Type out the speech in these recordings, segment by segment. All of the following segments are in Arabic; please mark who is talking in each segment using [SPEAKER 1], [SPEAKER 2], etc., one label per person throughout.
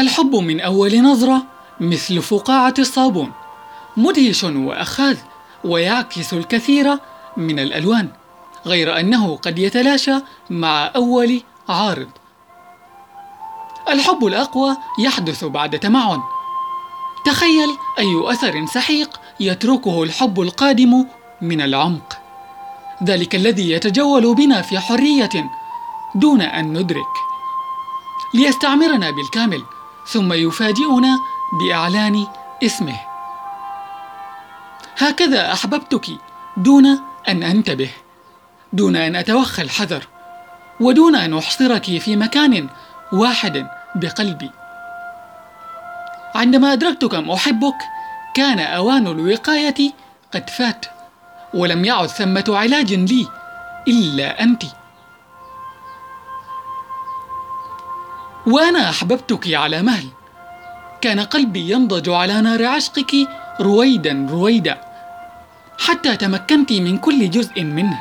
[SPEAKER 1] الحب من أول نظرة مثل فقاعة الصابون مدهش وأخاذ ويعكس الكثير من الألوان غير أنه قد يتلاشى مع أول عارض. الحب الأقوى يحدث بعد تمعن. تخيل أي أثر سحيق يتركه الحب القادم من العمق. ذلك الذي يتجول بنا في حرية دون أن ندرك. ليستعمرنا بالكامل ثم يفاجئنا بإعلان اسمه. هكذا أحببتك دون أن أنتبه دون أن أتوخى الحذر ودون أن أحصرك في مكان واحد بقلبي. عندما أدركت كم أحبك كان أوان الوقاية قد فات ولم يعد ثمة علاج لي إلا أنتِ. وأنا احببتك على مهل. كان قلبي ينضج على نار عشقك رويدا رويدا حتى تمكنت من كل جزء منه.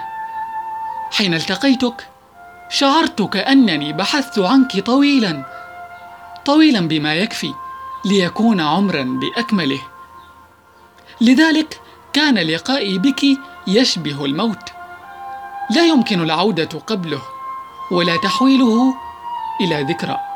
[SPEAKER 1] حين التقيتك شعرت كانني بحثت عنك طويلا طويلا بما يكفي ليكون عمرا بأكمله. لذلك كان لقائي بك يشبه الموت. لا يمكن العودة قبله ولا تحويله إلى ذكرى.